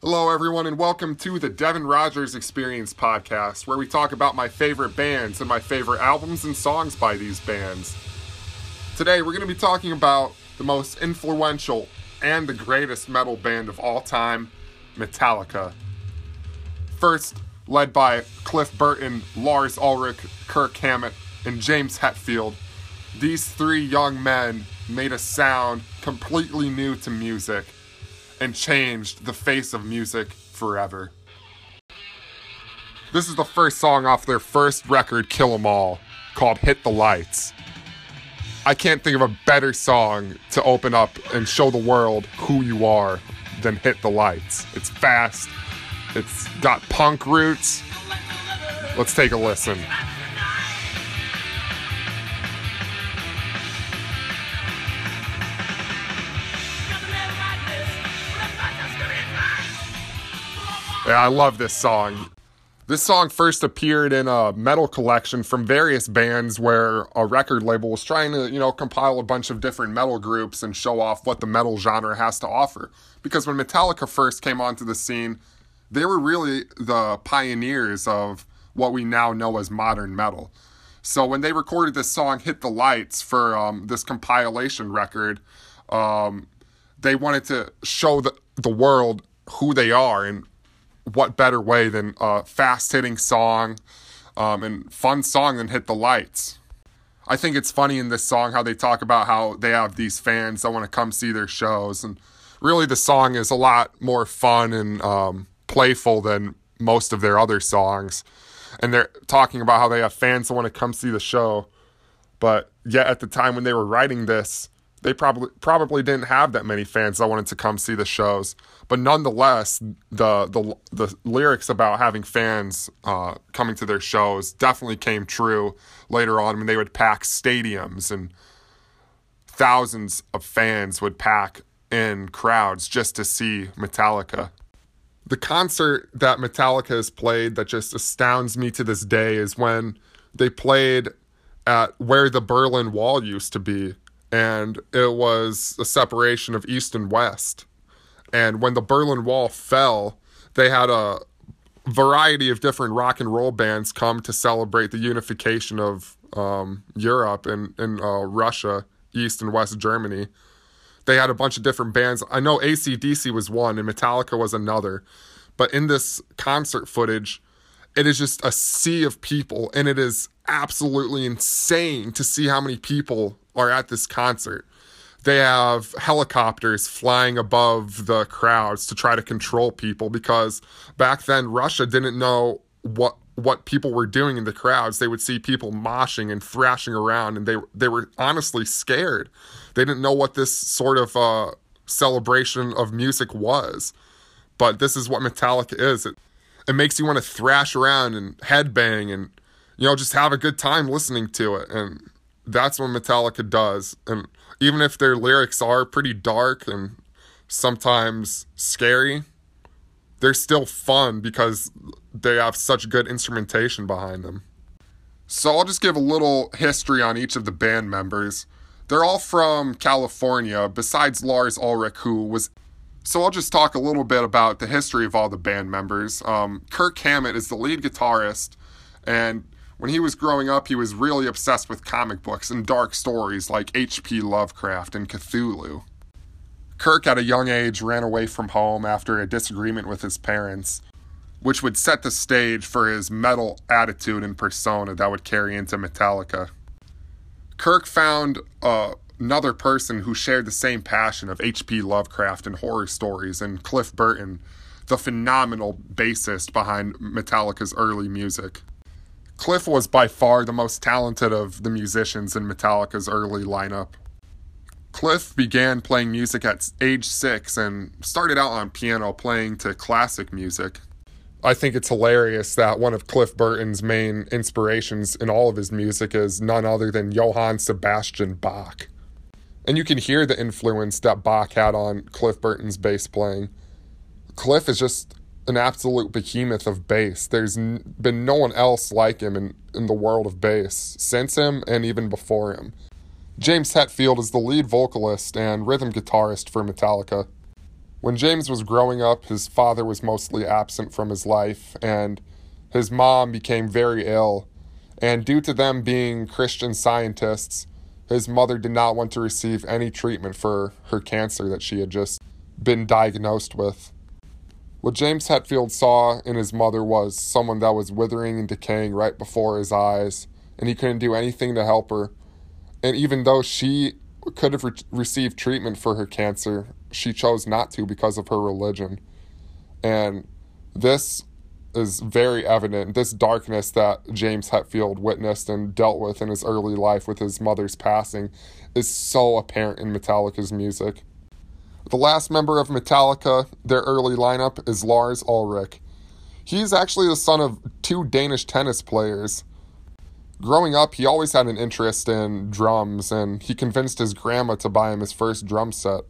Hello, everyone, and welcome to the Devin Rogers Experience podcast, where we talk about my favorite bands and my favorite albums and songs by these bands. Today, we're going to be talking about the most influential and the greatest metal band of all time, Metallica. First, led by Cliff Burton, Lars Ulrich, Kirk Hammett, and James Hetfield, these three young men made a sound completely new to music and changed the face of music forever. This is the first song off their first record, Kill 'Em All, called Hit the Lights. I can't think of a better song to open up and show the world who you are than Hit the Lights. It's fast, it's got punk roots. Let's take a listen. Yeah, I love this song. This song first appeared in a metal collection from various bands where a record label was trying to, you know, compile a bunch of different metal groups and show off what the metal genre has to offer. Because when Metallica first came onto the scene, they were really the pioneers of what we now know as modern metal. So when they recorded this song, Hit the Lights, for um, this compilation record, um, they wanted to show the, the world who they are and what better way than a fast hitting song um, and fun song than Hit the Lights? I think it's funny in this song how they talk about how they have these fans that want to come see their shows. And really, the song is a lot more fun and um, playful than most of their other songs. And they're talking about how they have fans that want to come see the show. But yet, at the time when they were writing this, they probably probably didn't have that many fans that wanted to come see the shows. But nonetheless, the the the lyrics about having fans uh, coming to their shows definitely came true later on when they would pack stadiums and thousands of fans would pack in crowds just to see Metallica. The concert that Metallica has played that just astounds me to this day is when they played at where the Berlin Wall used to be and it was a separation of East and West. And when the Berlin Wall fell, they had a variety of different rock and roll bands come to celebrate the unification of um, Europe and, and uh, Russia, East and West Germany. They had a bunch of different bands. I know ACDC was one and Metallica was another. But in this concert footage, it is just a sea of people and it is absolutely insane to see how many people are at this concert. They have helicopters flying above the crowds to try to control people because back then Russia didn't know what what people were doing in the crowds. They would see people moshing and thrashing around, and they they were honestly scared. They didn't know what this sort of uh, celebration of music was. But this is what Metallica is. It it makes you want to thrash around and headbang and you know just have a good time listening to it and that's what Metallica does. And even if their lyrics are pretty dark and sometimes scary, they're still fun because they have such good instrumentation behind them. So I'll just give a little history on each of the band members. They're all from California, besides Lars Ulrich, who was. So I'll just talk a little bit about the history of all the band members. Um, Kirk Hammett is the lead guitarist, and when he was growing up, he was really obsessed with comic books and dark stories like H.P. Lovecraft and Cthulhu. Kirk, at a young age, ran away from home after a disagreement with his parents, which would set the stage for his metal attitude and persona that would carry into Metallica. Kirk found uh, another person who shared the same passion of H.P. Lovecraft and horror stories, and Cliff Burton, the phenomenal bassist behind Metallica's early music. Cliff was by far the most talented of the musicians in Metallica's early lineup. Cliff began playing music at age six and started out on piano playing to classic music. I think it's hilarious that one of Cliff Burton's main inspirations in all of his music is none other than Johann Sebastian Bach. And you can hear the influence that Bach had on Cliff Burton's bass playing. Cliff is just an absolute behemoth of bass. There's n- been no one else like him in, in the world of bass since him and even before him. James Hetfield is the lead vocalist and rhythm guitarist for Metallica. When James was growing up, his father was mostly absent from his life, and his mom became very ill. And due to them being Christian scientists, his mother did not want to receive any treatment for her cancer that she had just been diagnosed with. What James Hetfield saw in his mother was someone that was withering and decaying right before his eyes, and he couldn't do anything to help her. And even though she could have re- received treatment for her cancer, she chose not to because of her religion. And this is very evident. This darkness that James Hetfield witnessed and dealt with in his early life with his mother's passing is so apparent in Metallica's music. The last member of Metallica, their early lineup, is Lars Ulrich. He's actually the son of two Danish tennis players. Growing up, he always had an interest in drums, and he convinced his grandma to buy him his first drum set.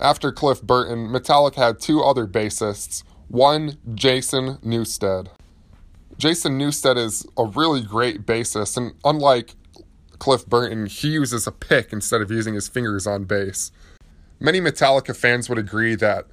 After Cliff Burton, Metallica had two other bassists, one Jason Newsted. Jason Newsted is a really great bassist, and unlike Cliff Burton, he uses a pick instead of using his fingers on bass. Many Metallica fans would agree that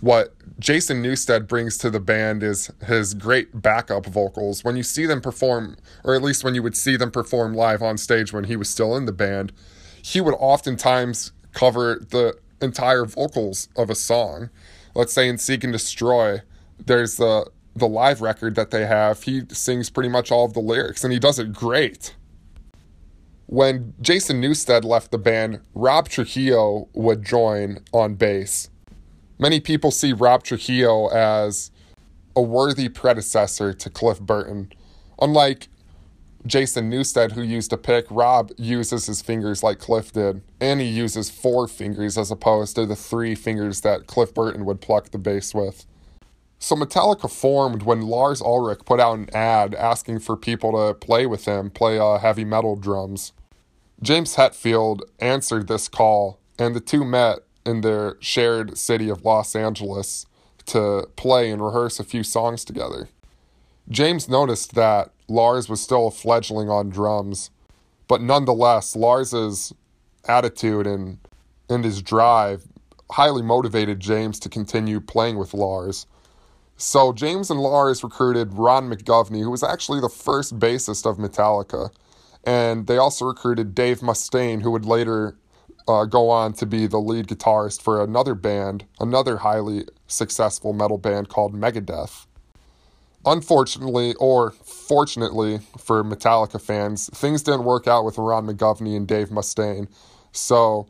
what Jason Newsted brings to the band is his great backup vocals. When you see them perform, or at least when you would see them perform live on stage when he was still in the band, he would oftentimes cover the entire vocals of a song. Let's say in Seek and Destroy, there's the the live record that they have. He sings pretty much all of the lyrics and he does it great. When Jason Newsted left the band, Rob Trujillo would join on bass. Many people see Rob Trujillo as a worthy predecessor to Cliff Burton. Unlike Jason Newsted, who used a pick, Rob uses his fingers like Cliff did, and he uses four fingers as opposed to the three fingers that Cliff Burton would pluck the bass with. So Metallica formed when Lars Ulrich put out an ad asking for people to play with him, play uh, heavy metal drums. James Hetfield answered this call, and the two met in their shared city of Los Angeles to play and rehearse a few songs together. James noticed that Lars was still a fledgling on drums, but nonetheless, Lars's attitude and, and his drive highly motivated James to continue playing with Lars. So James and Lars recruited Ron McGovney, who was actually the first bassist of Metallica. And they also recruited Dave Mustaine, who would later uh, go on to be the lead guitarist for another band, another highly successful metal band called Megadeth. Unfortunately, or fortunately for Metallica fans, things didn't work out with Ron McGovney and Dave Mustaine, so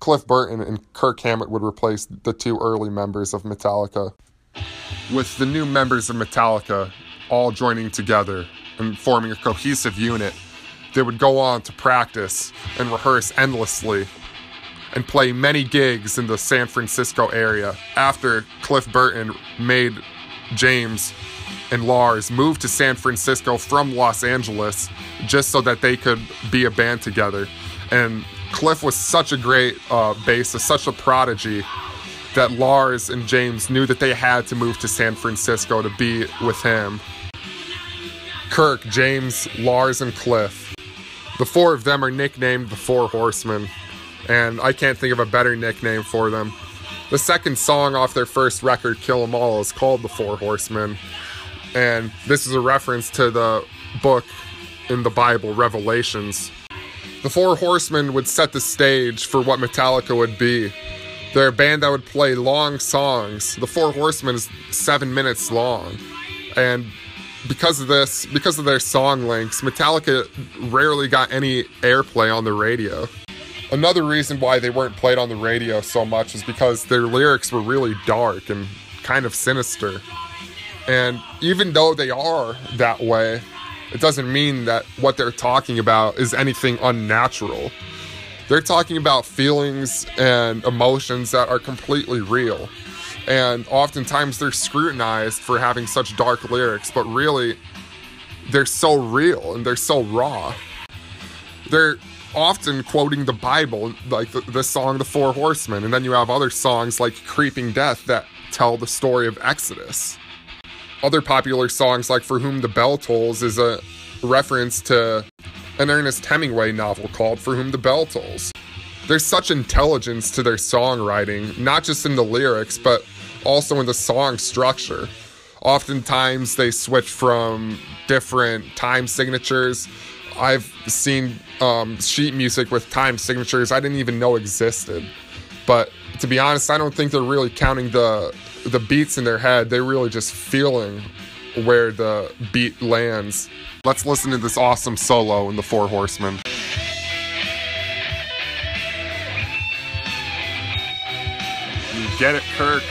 Cliff Burton and Kirk Hammett would replace the two early members of Metallica. With the new members of Metallica all joining together and forming a cohesive unit, they would go on to practice and rehearse endlessly and play many gigs in the San Francisco area after Cliff Burton made James and Lars move to San Francisco from Los Angeles just so that they could be a band together. And Cliff was such a great uh, bassist, such a prodigy, that Lars and James knew that they had to move to San Francisco to be with him. Kirk, James, Lars, and Cliff. The four of them are nicknamed the Four Horsemen and I can't think of a better nickname for them. The second song off their first record, Kill 'Em All, is called The Four Horsemen, and this is a reference to the book in the Bible, Revelations. The Four Horsemen would set the stage for what Metallica would be. They're a band that would play long songs. The Four Horsemen is seven minutes long. And because of this, because of their song lengths, Metallica rarely got any airplay on the radio. Another reason why they weren't played on the radio so much is because their lyrics were really dark and kind of sinister. And even though they are that way, it doesn't mean that what they're talking about is anything unnatural. They're talking about feelings and emotions that are completely real. And oftentimes they're scrutinized for having such dark lyrics, but really, they're so real and they're so raw. They're often quoting the Bible, like the, the song The Four Horsemen, and then you have other songs like Creeping Death that tell the story of Exodus. Other popular songs like For Whom the Bell Tolls is a reference to an Ernest Hemingway novel called For Whom the Bell Tolls. there's such intelligence to their songwriting, not just in the lyrics, but also in the song structure. Oftentimes they switch from different time signatures. I've seen um, sheet music with time signatures I didn't even know existed. But to be honest, I don't think they're really counting the the beats in their head. They're really just feeling where the beat lands. Let's listen to this awesome solo in the Four Horsemen. You get it, Kirk.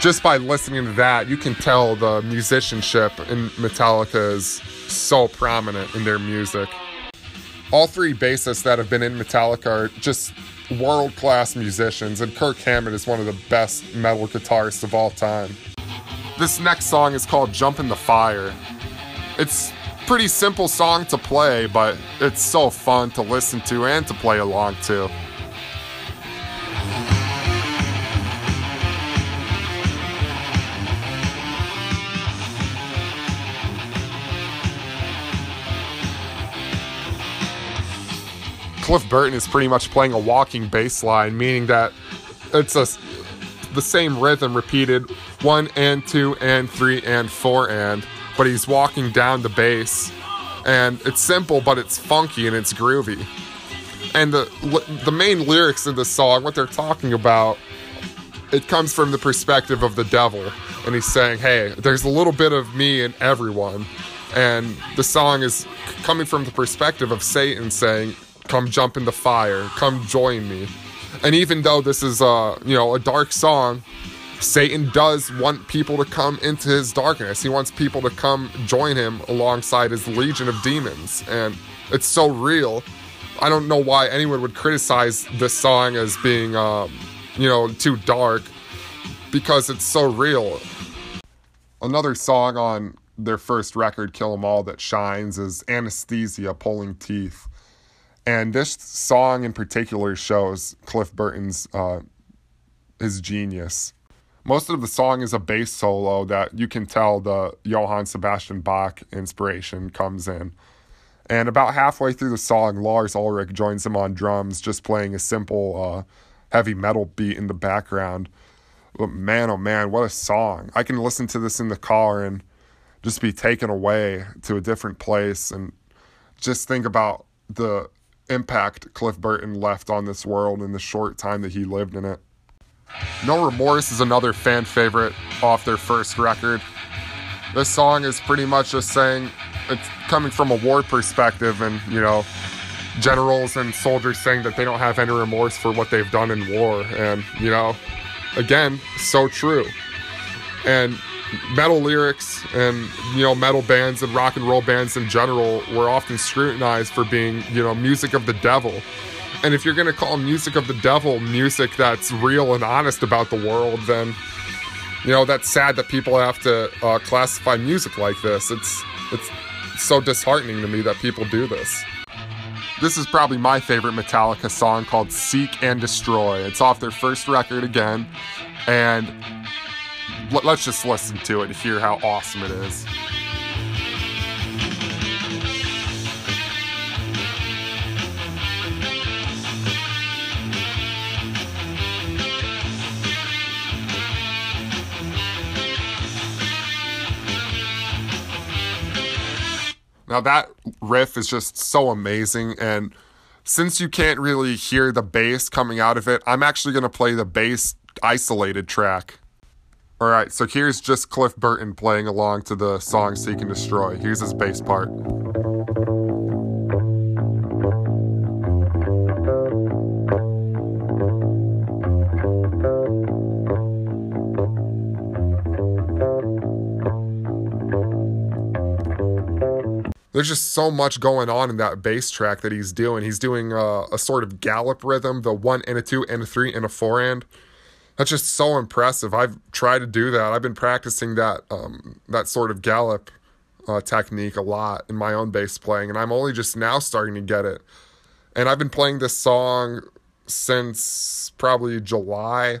Just by listening to that, you can tell the musicianship in Metallica is so prominent in their music. All three bassists that have been in Metallica are just world class musicians, and Kirk Hammett is one of the best metal guitarists of all time. This next song is called Jump in the Fire. It's a pretty simple song to play, but it's so fun to listen to and to play along to. Cliff Burton is pretty much playing a walking bass line, meaning that it's a, the same rhythm repeated one and two and three and four and, but he's walking down the bass. And it's simple, but it's funky and it's groovy. And the the main lyrics in the song, what they're talking about, it comes from the perspective of the devil, and he's saying, "Hey, there's a little bit of me in everyone." And the song is coming from the perspective of Satan saying, come jump in the fire come join me. And even though this is a you know a dark song satan does want people to come into his darkness. He wants people to come join him alongside his legion of demons. And it's so real. I don't know why anyone would criticize this song as being um, you know too dark because it's so real. Another song on their first record kill 'em all that shines is anesthesia pulling teeth and this song in particular shows Cliff Burton's uh, his genius. Most of the song is a bass solo that you can tell the Johann Sebastian Bach inspiration comes in. And about halfway through the song, Lars Ulrich joins him on drums, just playing a simple uh, heavy metal beat in the background. But man, oh man, what a song! I can listen to this in the car and just be taken away to a different place and just think about the impact Cliff Burton left on this world in the short time that he lived in it. No Remorse is another fan favorite off their first record. This song is pretty much just saying it's coming from a war perspective and, you know, generals and soldiers saying that they don't have any remorse for what they've done in war. And, you know, again, so true. And metal lyrics and you know metal bands and rock and roll bands in general were often scrutinized for being you know music of the devil. And if you're going to call music of the devil music that's real and honest about the world then you know that's sad that people have to uh, classify music like this. It's it's so disheartening to me that people do this. This is probably my favorite Metallica song called Seek and Destroy. It's off their first record again, and let's just listen to it and hear how awesome it is. Now that riff is just so amazing and since you can't really hear the bass coming out of it, I'm actually going to play the bass isolated track. All right, so here's just Cliff Burton playing along to the song Seek and Destroy. Here's his bass part. there's just so much going on in that bass track that he's doing. He's doing a, a sort of gallop rhythm, the one and a two and a three and a four and. That's just so impressive. I've tried to do that. I've been practicing that um, that sort of gallop uh, technique a lot in my own bass playing, and I'm only just now starting to get it. And I've been playing this song since probably July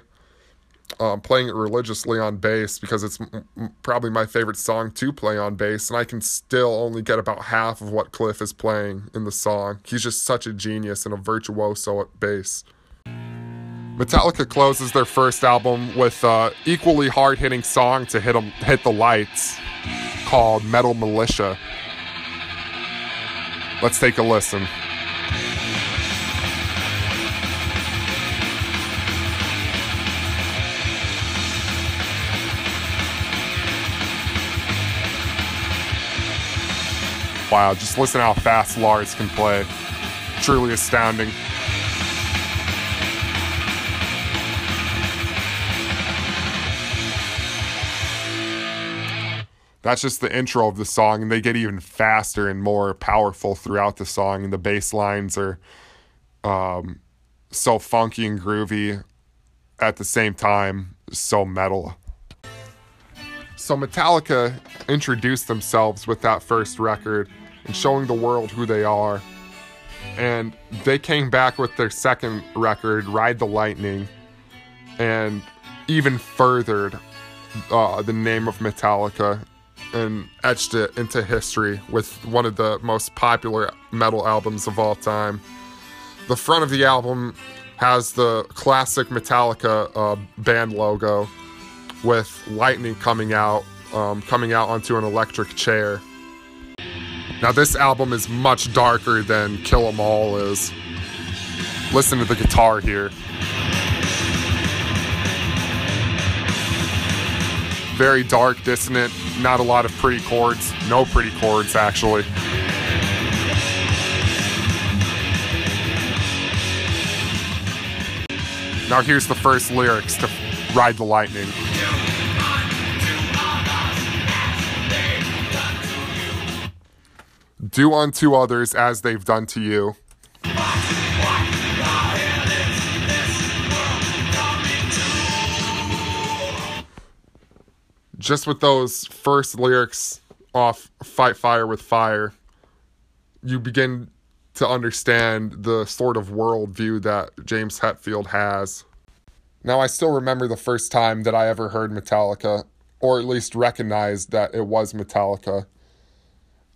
um, playing it religiously on bass because it's m- probably my favorite song to play on bass, and I can still only get about half of what Cliff is playing in the song. He's just such a genius and a virtuoso at bass. Metallica closes their first album with an equally hard hitting song to hit, hit the lights called Metal Militia. Let's take a listen. Wow, just listen how fast Lars can play. Truly astounding. That's just the intro of the song, and they get even faster and more powerful throughout the song. And the bass lines are um, so funky and groovy at the same time, so metal. So Metallica introduced themselves with that first record and showing the world who they are. And they came back with their second record, Ride the Lightning, and even furthered uh, the name of Metallica and etched it into history with one of the most popular metal albums of all time. The front of the album has the classic Metallica uh, band logo with lightning coming out, um, coming out onto an electric chair. Now, this album is much darker than Kill 'Em All is. Listen to the guitar here. Very dark, dissonant, not a lot of pretty chords. No pretty chords, actually. Now, here's the first lyrics to Ride the Lightning. Do unto others as they've done to you. Just with those first lyrics off Fight Fire with Fire, you begin to understand the sort of worldview that James Hetfield has. Now, I still remember the first time that I ever heard Metallica, or at least recognized that it was Metallica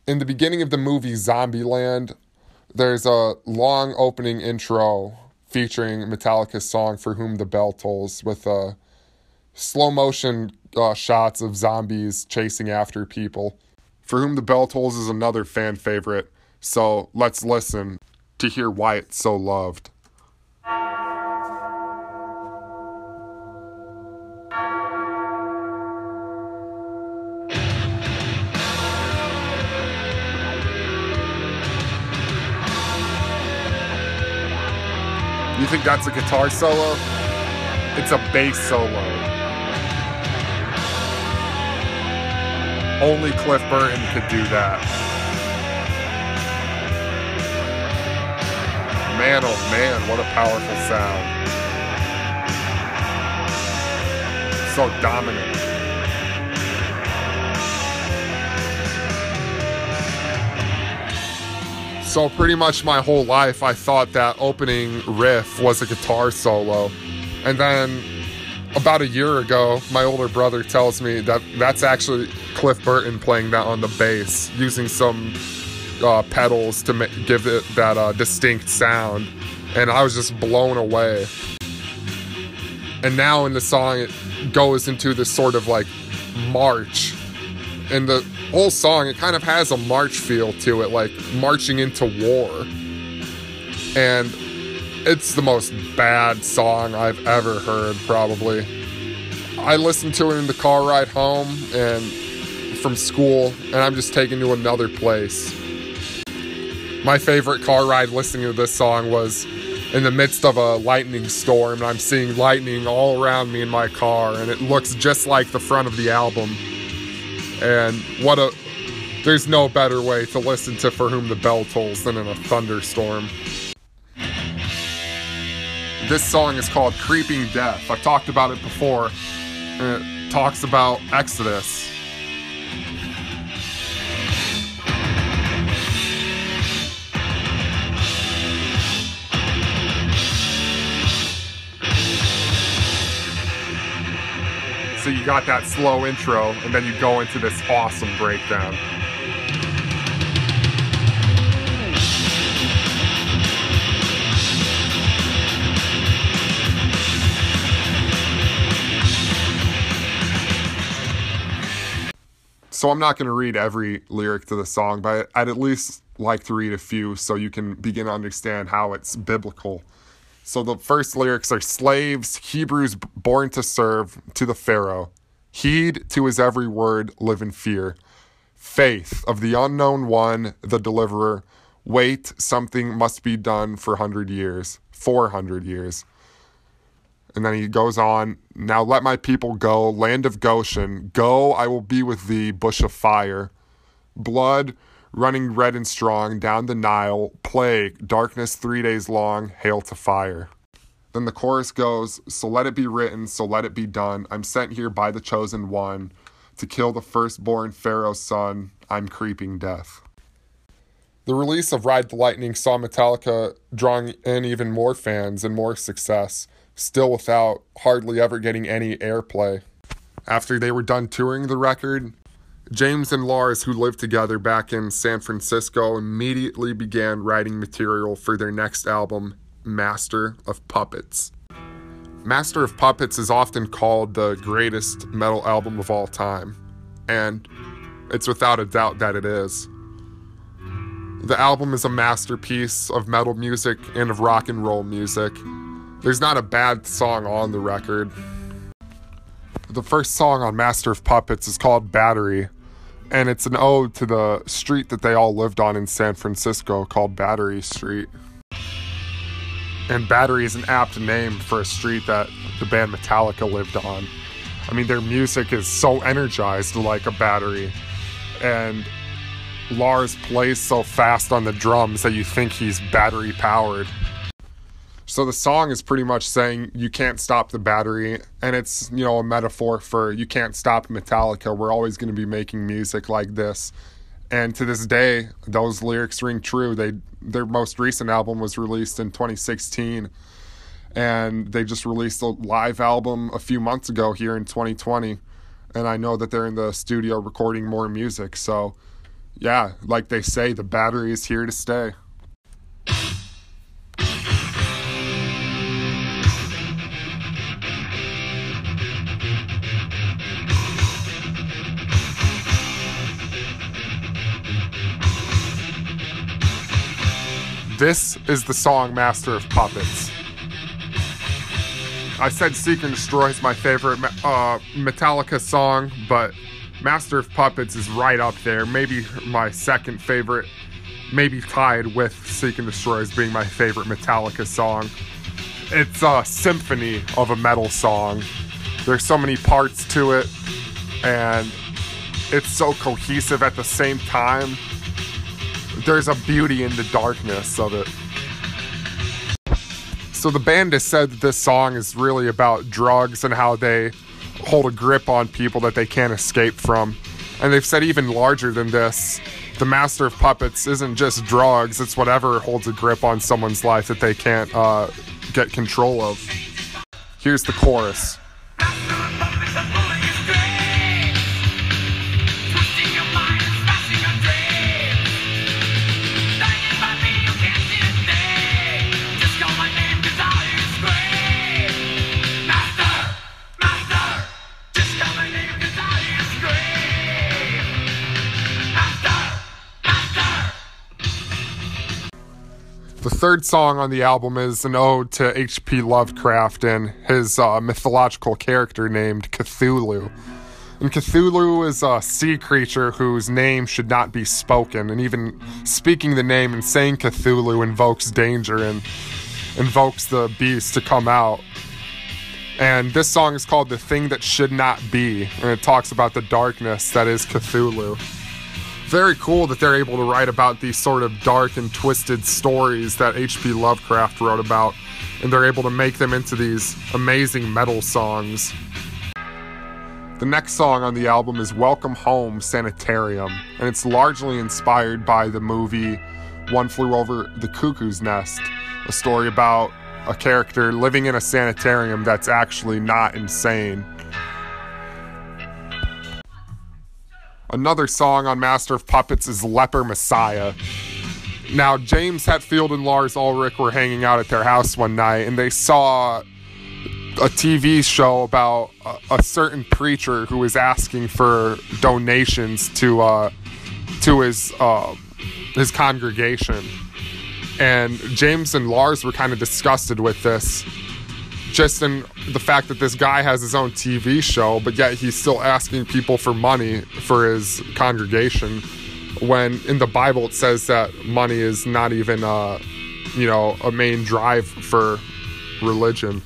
in the beginning of the movie Zombieland, there's a long opening intro featuring Metallica's song "For Whom the Bell Tolls" with a slow motion uh, shots of zombies chasing after people. "For Whom the Bell Tolls" is another fan favorite, so let's listen to hear why it's so loved. You think that's a guitar solo? It's a bass solo. Only Cliff Burton could do that. Man, oh man, what a powerful sound. So dominant. So pretty much my whole life, I thought that opening riff was a guitar solo, and then about a year ago, my older brother tells me that that's actually Cliff Burton playing that on the bass, using some uh, pedals to ma- give it that uh, distinct sound, and I was just blown away. And now in the song, it goes into this sort of like march, and the whole song, it kind of has a march feel to it, like marching into war. And it's the most bad song I've ever heard, probably. I listened to it in the car ride home and from school, and I'm just taken to another place. My favorite car ride listening to this song was in the midst of a lightning storm, and I'm seeing lightning all around me in my car, and it looks just like the front of the album and what a There's no better way to listen to For Whom the Bell Tolls than in a thunderstorm. This song is called Creeping Death. I've talked about it before. And it talks about Exodus. So you got that slow intro, and then you go into this awesome breakdown. So I'm not going to read every lyric to the song, but I'd at least like to read a few so you can begin to understand how it's biblical. So the first lyrics are slaves, Hebrews born to serve to the Pharaoh. Heed to his every word, live in fear. Faith of the unknown one, the deliverer. Wait, something must be done for 100 years, 400 years. And then he goes on, Now let my people go, land of Goshen. Go, I will be with thee, bush of fire. Blood running red and strong down the Nile, plague, darkness three days long, hail to fire. Then the chorus goes, So let it be written, so let it be done. I'm sent here by the chosen one to kill the firstborn Pharaoh's son. I'm creeping death. The release of Ride the Lightning saw Metallica drawing in even more fans and more success still without hardly ever getting any airplay. After they were done touring the record, James and Lars, who lived together back in San Francisco, immediately began writing material for their next album, Master of Puppets. Master of Puppets is often called the greatest metal album of all time, and it's without a doubt that it is. The album is a masterpiece of metal music and of rock and roll music. There's not a bad song on the record. The first song on Master of Puppets is called Battery, and it's an ode to the street that they all lived on in San Francisco called Battery Street. And Battery is an apt name for a street that the band Metallica lived on. I mean, their music is so energized like a battery, and Lars plays so fast on the drums that you think he's battery powered. So the song is pretty much saying you can't stop the battery, and it's you know a metaphor for you can't stop Metallica. We're always going to be making music like this, and to this day, those lyrics ring true. They their most recent album was released in 2016, and they just released a live album a few months ago here in 2020, and I know that they're in the studio recording more music. So, yeah, like they say, the battery is here to stay. This is the song Master of Puppets. I said Seek and Destroy is my favorite uh, Metallica song, but Master of Puppets is right up there. Maybe my second favorite, maybe tied with Seek and Destroy as being my favorite Metallica song. It's a symphony of a metal song. There's so many parts to it, and it's so cohesive at the same time there's a beauty in the darkness of it. So the band has said that this song is really about drugs and how they hold a grip on people that they can't escape from. And they've said even larger than this, the master of puppets isn't just drugs, it's whatever holds a grip on someone's life that they can't uh, get control of. Here's the chorus. Third song on the album is an ode to H.P. Lovecraft and his uh, mythological character named Cthulhu. And Cthulhu is a sea creature whose name should not be spoken, and even speaking the name and saying Cthulhu invokes danger and invokes the beast to come out. And this song is called The Thing That Should Not Be, and it talks about the darkness that is Cthulhu. Very cool that they're able to write about these sort of dark and twisted stories that H.P. Lovecraft wrote about, and they're able to make them into these amazing metal songs. The next song on the album is Welcome Home Sanitarium, and it's largely inspired by the movie One Flew Over the Cuckoo's Nest, a story about a character living in a sanitarium that's actually not insane. Another song on Master of Puppets is Leper Messiah. Now, James Hetfield and Lars Ulrich were hanging out at their house one night and they saw a TV show about a, a certain preacher who was asking for donations to uh, to his uh, his congregation. And James and Lars were kind of disgusted with this just in the fact that this guy has his own TV show, but yet he's still asking people for money for his congregation. When in the Bible it says that money is not even, uh, you know, a main drive for religion.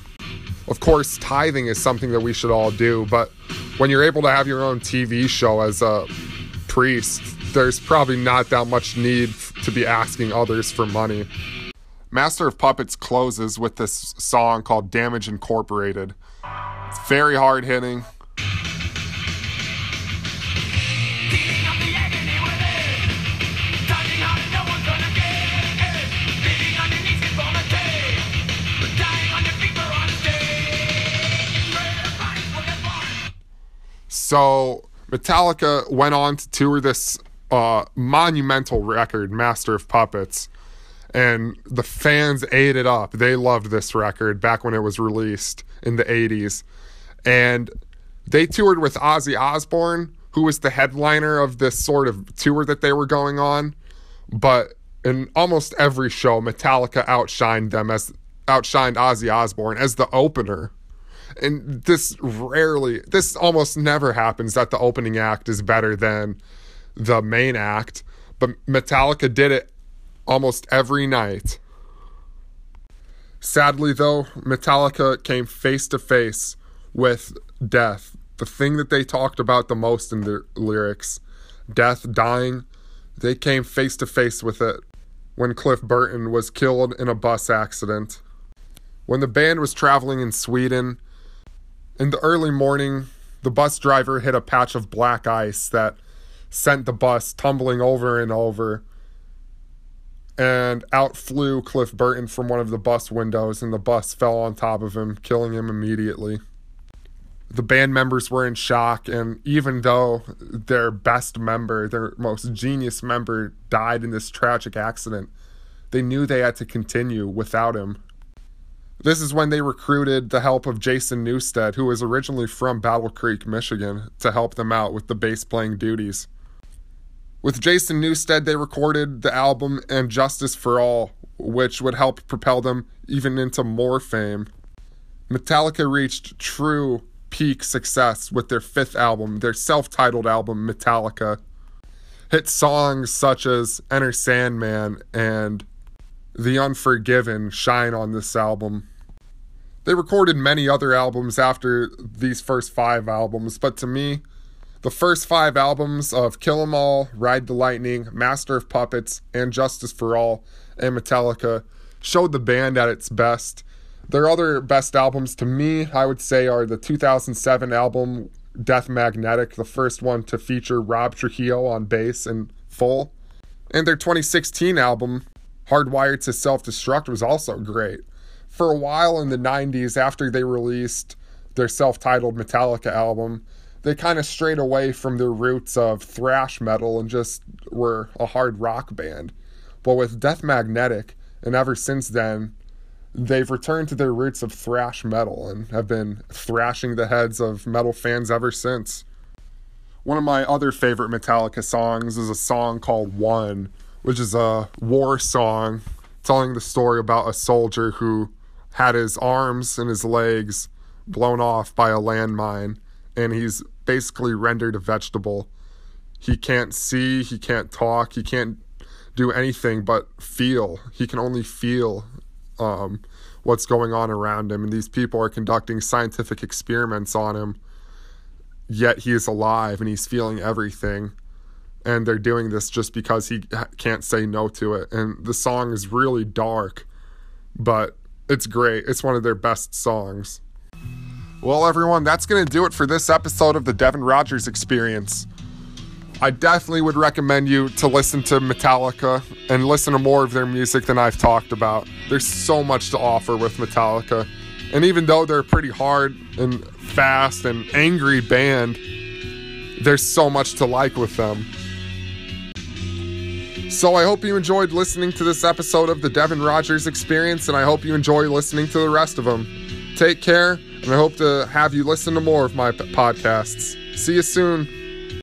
Of course, tithing is something that we should all do, but when you're able to have your own TV show as a priest, there's probably not that much need to be asking others for money. Master of Puppets closes with this song called Damage Incorporated. It's very hard hitting. So Metallica went on to tour this uh, monumental record, Master of Puppets and the fans ate it up. They loved this record back when it was released in the 80s. And they toured with Ozzy Osbourne, who was the headliner of this sort of tour that they were going on. But in almost every show, Metallica outshined them as outshined Ozzy Osbourne as the opener. And this rarely, this almost never happens that the opening act is better than the main act. But Metallica did it almost every night. Sadly, though, Metallica came face to face with death, the thing that they talked about the most in their lyrics death, dying. They came face to face with it when Cliff Burton was killed in a bus accident. When the band was traveling in Sweden, in the early morning, the bus driver hit a patch of black ice that sent the bus tumbling over and over and out flew Cliff Burton from one of the bus windows, and the bus fell on top of him, killing him immediately. The band members were in shock, and even though their best member, their most genius member, died in this tragic accident, they knew they had to continue without him. This is when they recruited the help of Jason Newsted, who was originally from Battle Creek, Michigan, to help them out with the bass playing duties. With Jason Newsted, they recorded the album And Justice for All, which would help propel them even into more fame. Metallica reached true peak success with their fifth album, their self titled album, Metallica. Hit songs such as Enter Sandman and The Unforgiven shine on this album. They recorded many other albums after these first five albums, but to me, the first five albums of Kill 'Em All, Ride the Lightning, Master of Puppets, and Justice for All, and Metallica showed the band at its best. Their other best albums to me, I would say, are the 2007 album Death Magnetic, the first one to feature Rob Trujillo on bass in full. And their 2016 album, Hardwired to Self Destruct, was also great. For a while in the 90s, after they released their self titled Metallica album, they kind of strayed away from their roots of thrash metal and just were a hard rock band. But with Death Magnetic, and ever since then, they've returned to their roots of thrash metal and have been thrashing the heads of metal fans ever since. One of my other favorite Metallica songs is a song called One, which is a war song telling the story about a soldier who had his arms and his legs blown off by a landmine and he's basically rendered a vegetable. He can't see, he can't talk, he can't do anything but feel. He can only feel um, what's going on around him, and these people are conducting scientific experiments on him. Yet he is alive and he's feeling everything. and they're doing this just because he can't say no to it. And the song is really dark, but it's great. It's one of their best songs. Well, everyone, that's going to do it for this episode of the Devin Rogers Experience. I definitely would recommend you to listen to Metallica and listen to more of their music than I've talked about. There's so much to offer with Metallica. And even though they're a pretty hard and fast and angry band, there's so much to like with them. So I hope you enjoyed listening to this episode of the Devin Rogers Experience, and I hope you enjoy listening to the rest of them. Take care, and I hope to have you listen to more of my podcasts. See you soon.